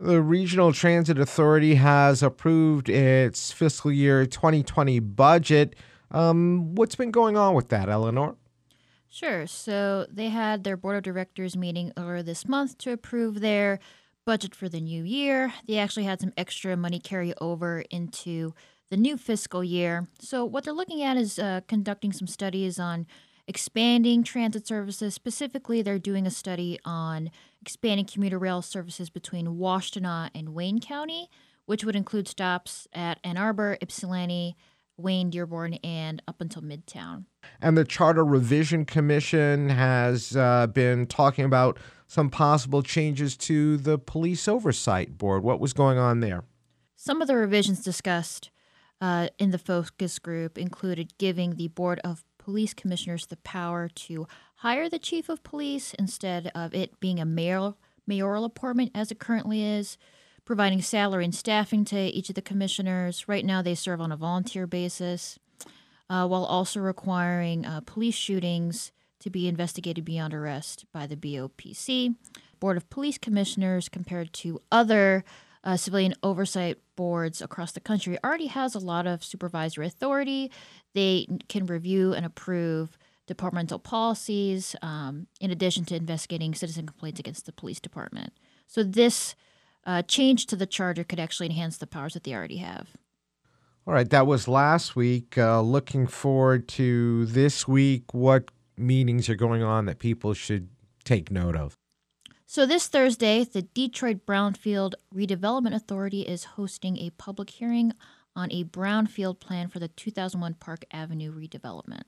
The Regional Transit Authority has approved its fiscal year 2020 budget. Um, what's been going on with that, Eleanor? Sure. So they had their board of directors meeting earlier this month to approve their budget for the new year. They actually had some extra money carry over into the new fiscal year. So what they're looking at is uh, conducting some studies on expanding transit services. Specifically, they're doing a study on expanding commuter rail services between Washtenaw and Wayne County, which would include stops at Ann Arbor, Ypsilanti, Wayne, Dearborn, and up until Midtown. And the Charter Revision Commission has uh, been talking about some possible changes to the Police Oversight Board. What was going on there? Some of the revisions discussed uh, in the focus group included giving the Board of Police Commissioners the power to hire the Chief of Police instead of it being a mayor, mayoral appointment as it currently is providing salary and staffing to each of the commissioners. Right now, they serve on a volunteer basis, uh, while also requiring uh, police shootings to be investigated beyond arrest by the BOPC. Board of Police Commissioners, compared to other uh, civilian oversight boards across the country, already has a lot of supervisory authority. They can review and approve departmental policies, um, in addition to investigating citizen complaints against the police department. So this uh, change to the charter could actually enhance the powers that they already have. All right, that was last week. Uh, looking forward to this week. What meetings are going on that people should take note of? So, this Thursday, the Detroit Brownfield Redevelopment Authority is hosting a public hearing on a brownfield plan for the 2001 Park Avenue redevelopment.